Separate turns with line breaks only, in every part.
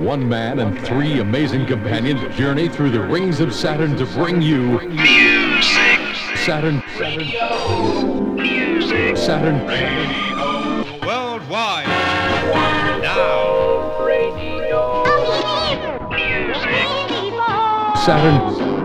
One man and three amazing companions journey through the rings of Saturn to bring you Music. Saturn. Music. Saturn. Worldwide. Now. Music. Saturn.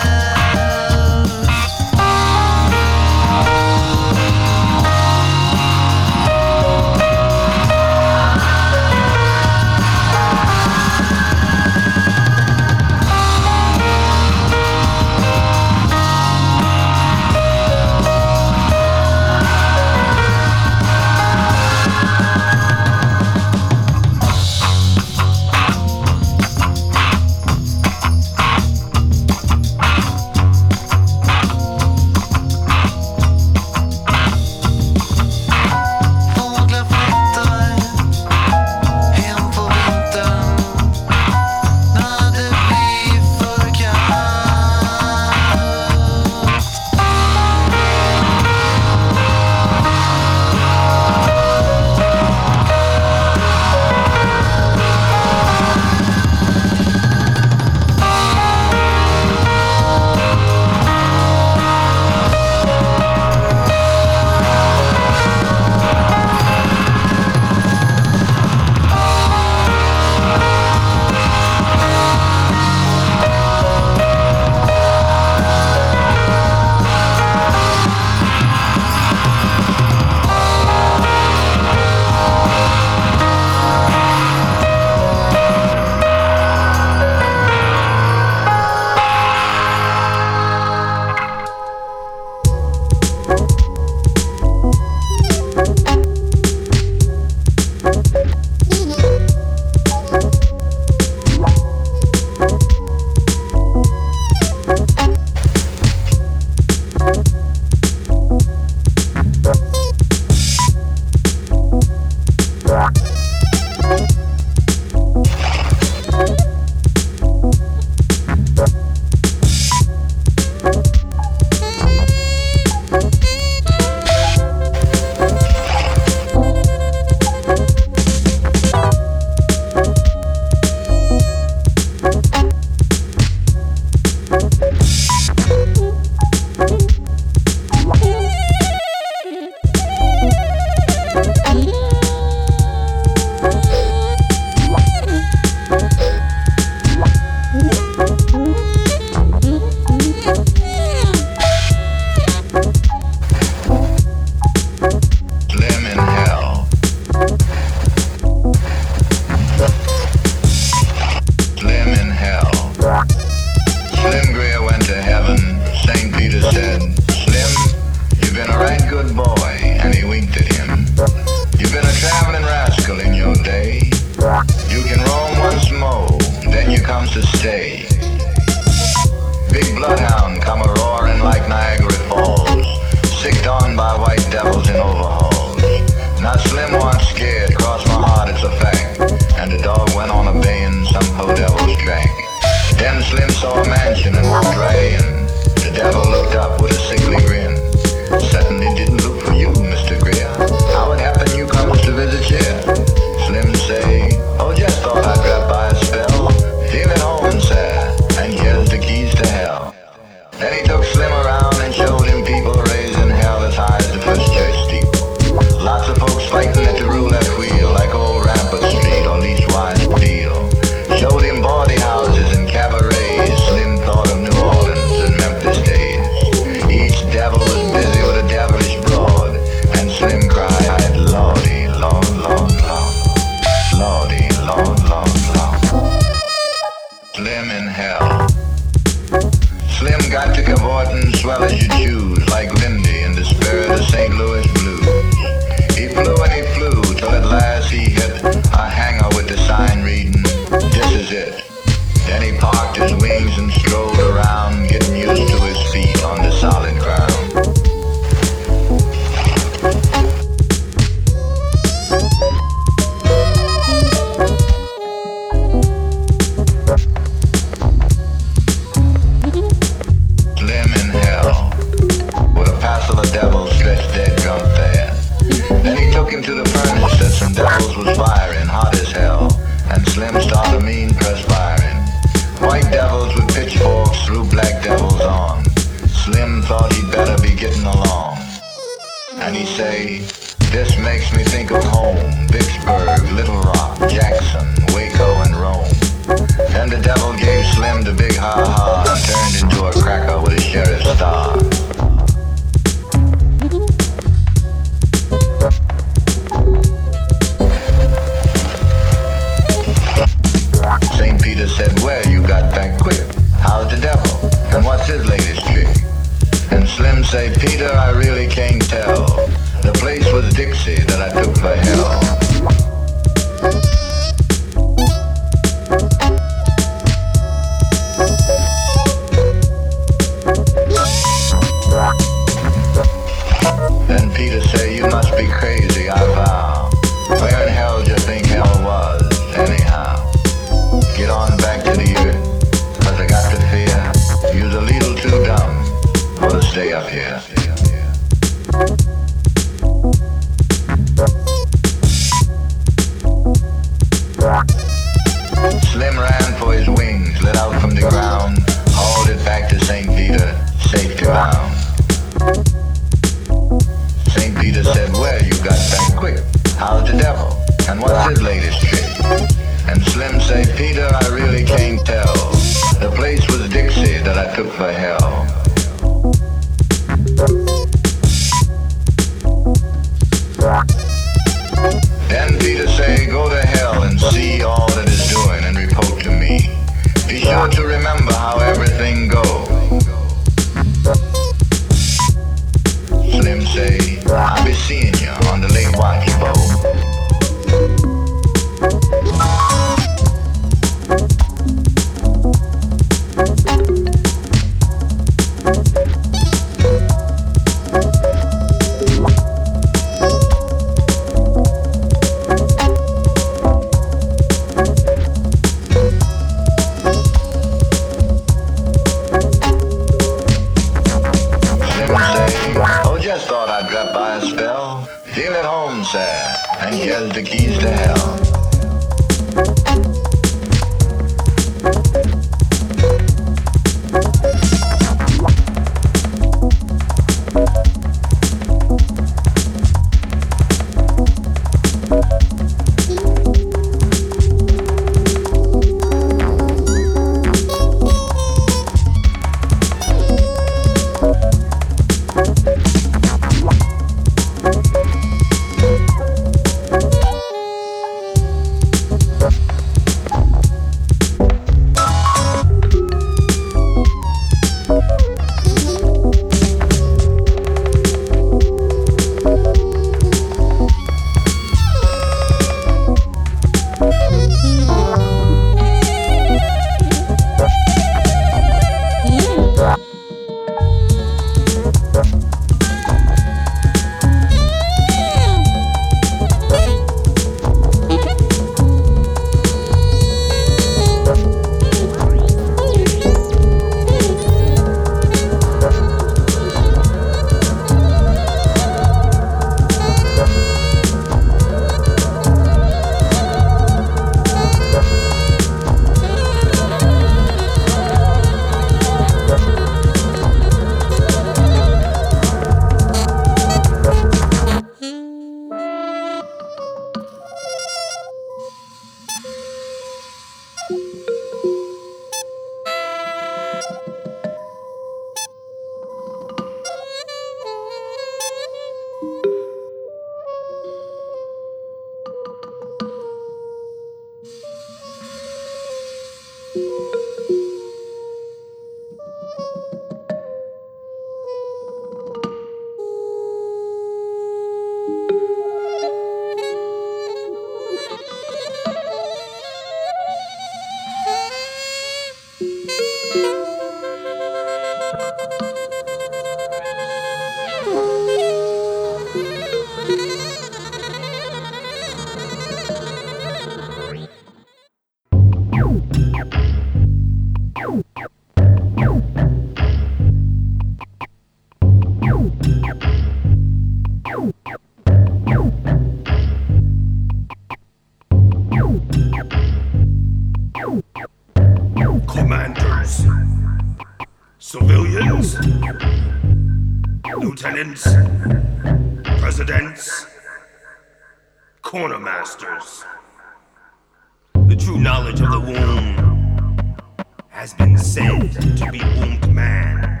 Man.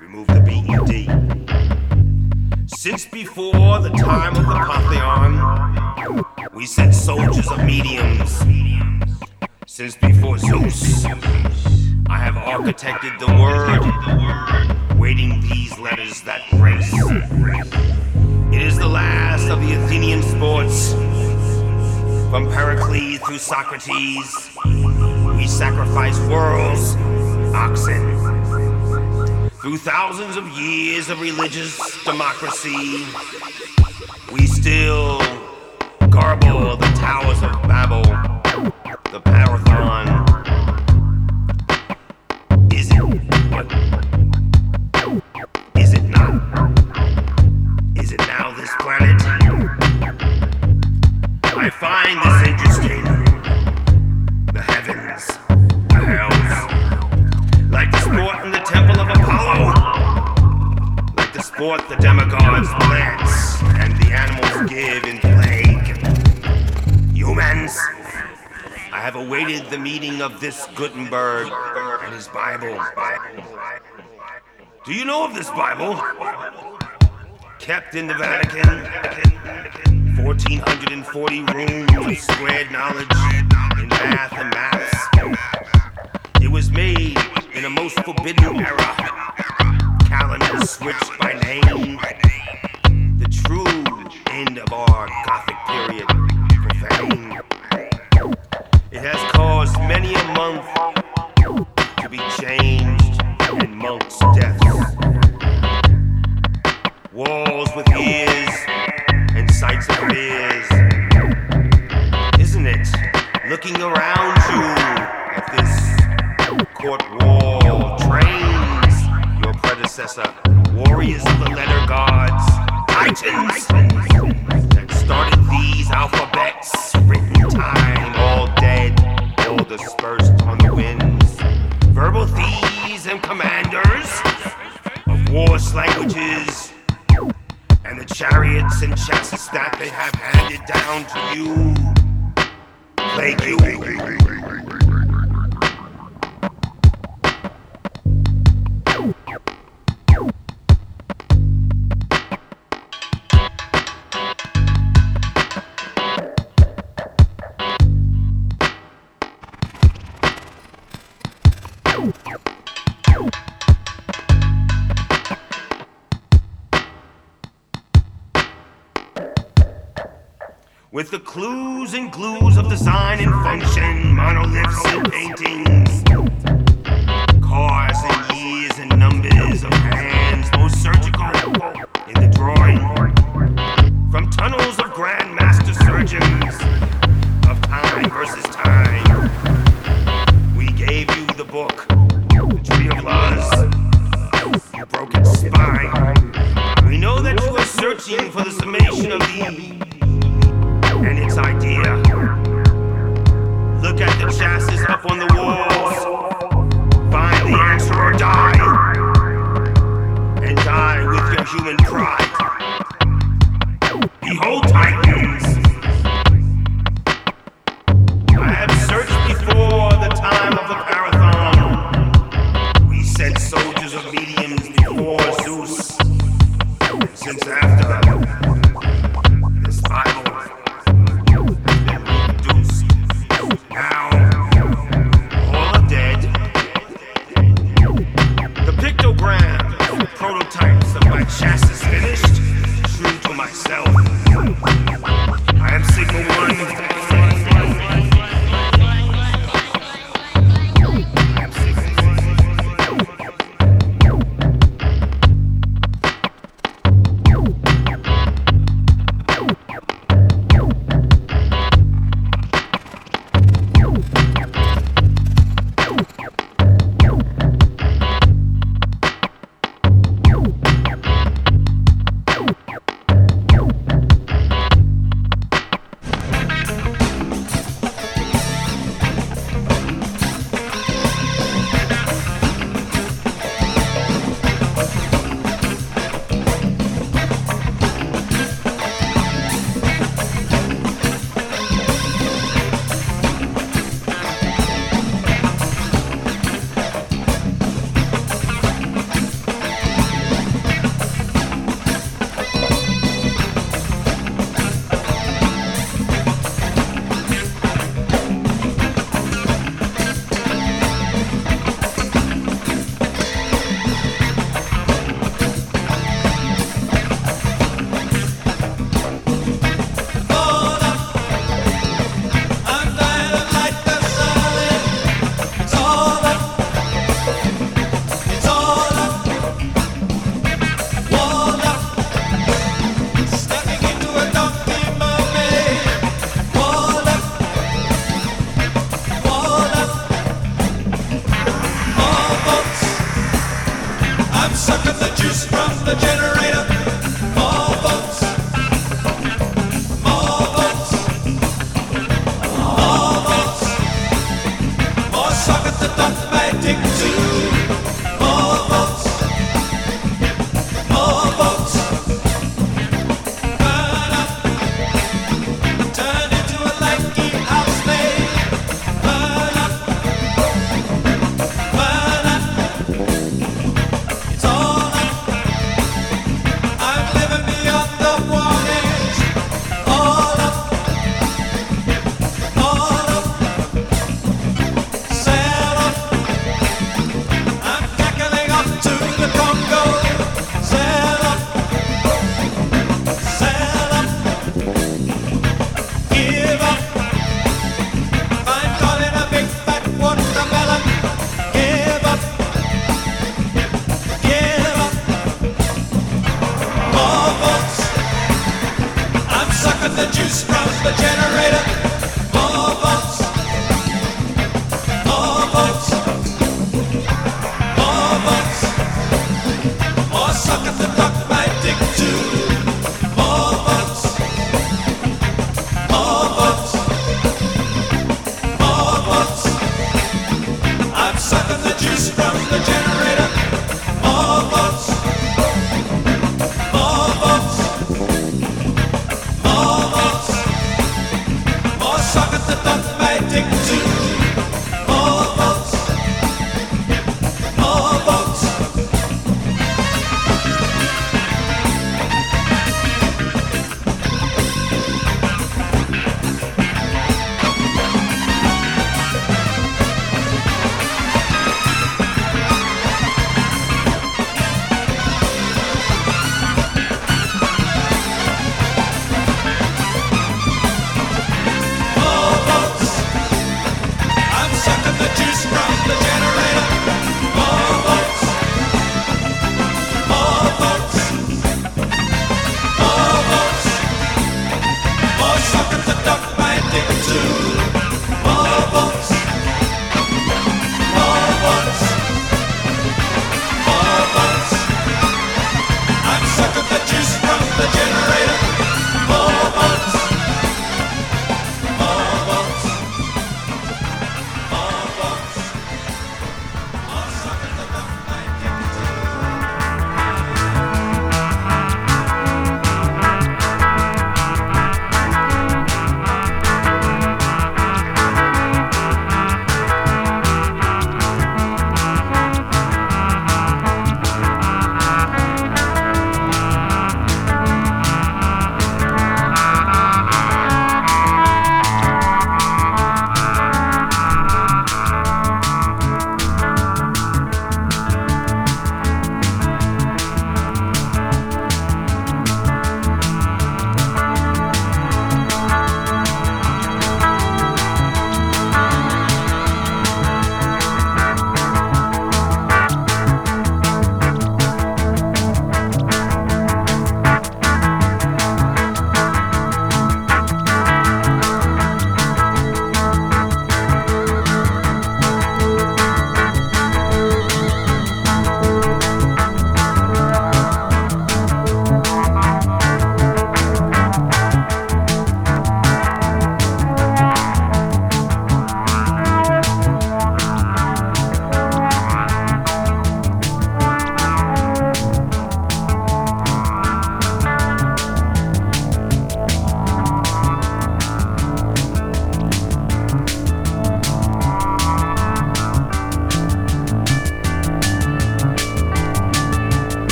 Remove the BED. Since before the time of the Pantheon, we sent soldiers of mediums. Since before Zeus, I have architected the word, waiting these letters that grace. It is the last of the Athenian sports. From Pericles through Socrates, we sacrifice worlds, oxen. Through thousands of years of religious democracy, we still garble the towers of Babel, the Parathon. Awaited the meeting of this Gutenberg and his Bible. Do you know of this Bible? Kept in the Vatican. 1440 rooms of squared knowledge in math and maps. It was made in a most forbidden era. Calendars switched by name. The true end of our Gothic period. It has caused many a month to be changed and monks' deaths. Walls with ears and sights of ears. Isn't it? Looking around you at this court wall trains your predecessor, warriors of the letter gods, titans that started these alphabets, written time, all dead, all dispersed on the winds. Verbal thieves and commanders of war's languages and the chariots and chassis that they have handed down to you plague you. With the clues and glues of design and function, monoliths and paintings, cars and years and numbers of hands, most surgical in the drawing. From tunnels of grandmaster surgeons of time versus time,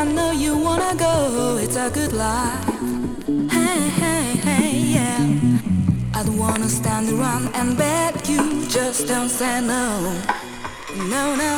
I know you wanna go. It's a good life. Hey, hey, hey, yeah. I don't wanna stand around and beg you. Just don't say no. No, no.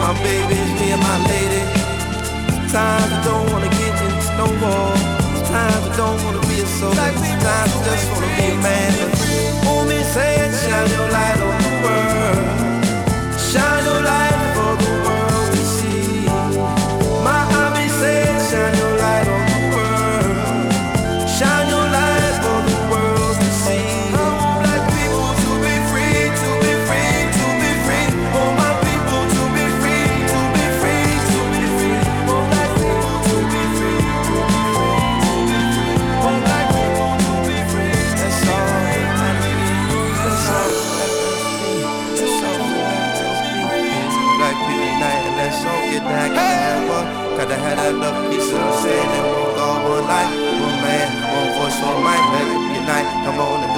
my babies, me and my lady. Times I don't wanna get in, no more. Times I don't wanna be a soldier. Times I just wanna be a man. Hold me, say your light. Come on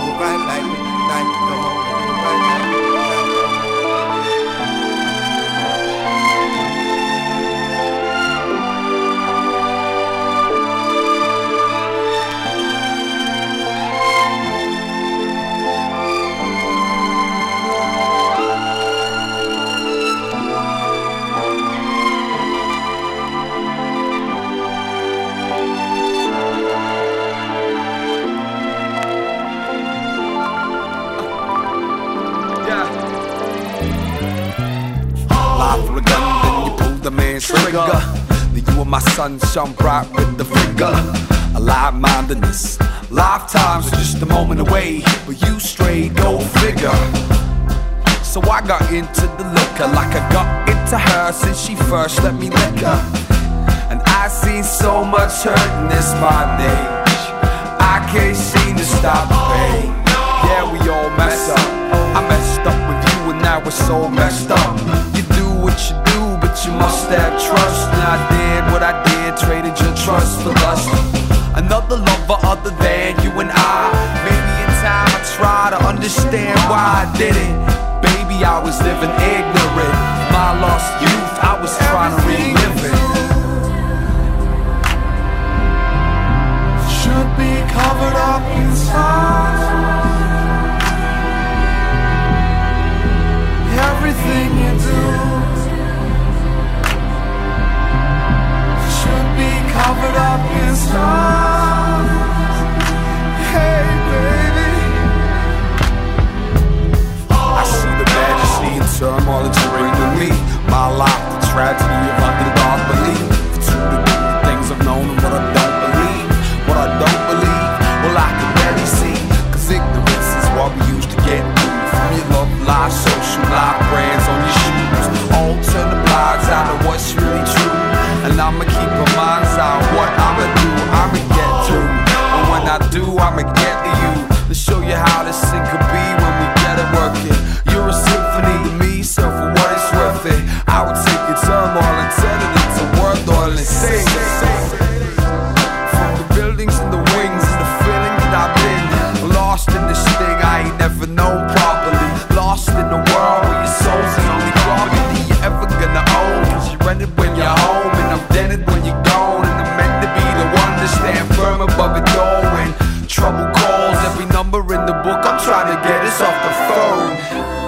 trigger. That you and my son shone bright with the figure. A live mindedness. Lifetimes are just a moment away, but you strayed, go figure. So I got into the liquor like I got into her since she first let me lick her. And I seen so much hurt in this modern age. I can't seem to stop pain. Yeah, we all mess up. I messed up with you and now we're so messed up must have trust. And I did what I did, traded your trust for lust. Another lover other than you and I. Maybe in time I try to understand why I did it. Baby, I was living ignorant. My lost youth, I was trying to relive it.
Should be covered up inside. everything you do. covered up in stars. Hey, baby.
I see the majesty and turmoil that you bring to me. My life, the tragedy of underdog belief. For two to do the things I've known and what I don't believe. What I don't believe, well, I can barely see. Cause ignorance is what we used to get through. From your love lies, social life. trying to get us off the phone.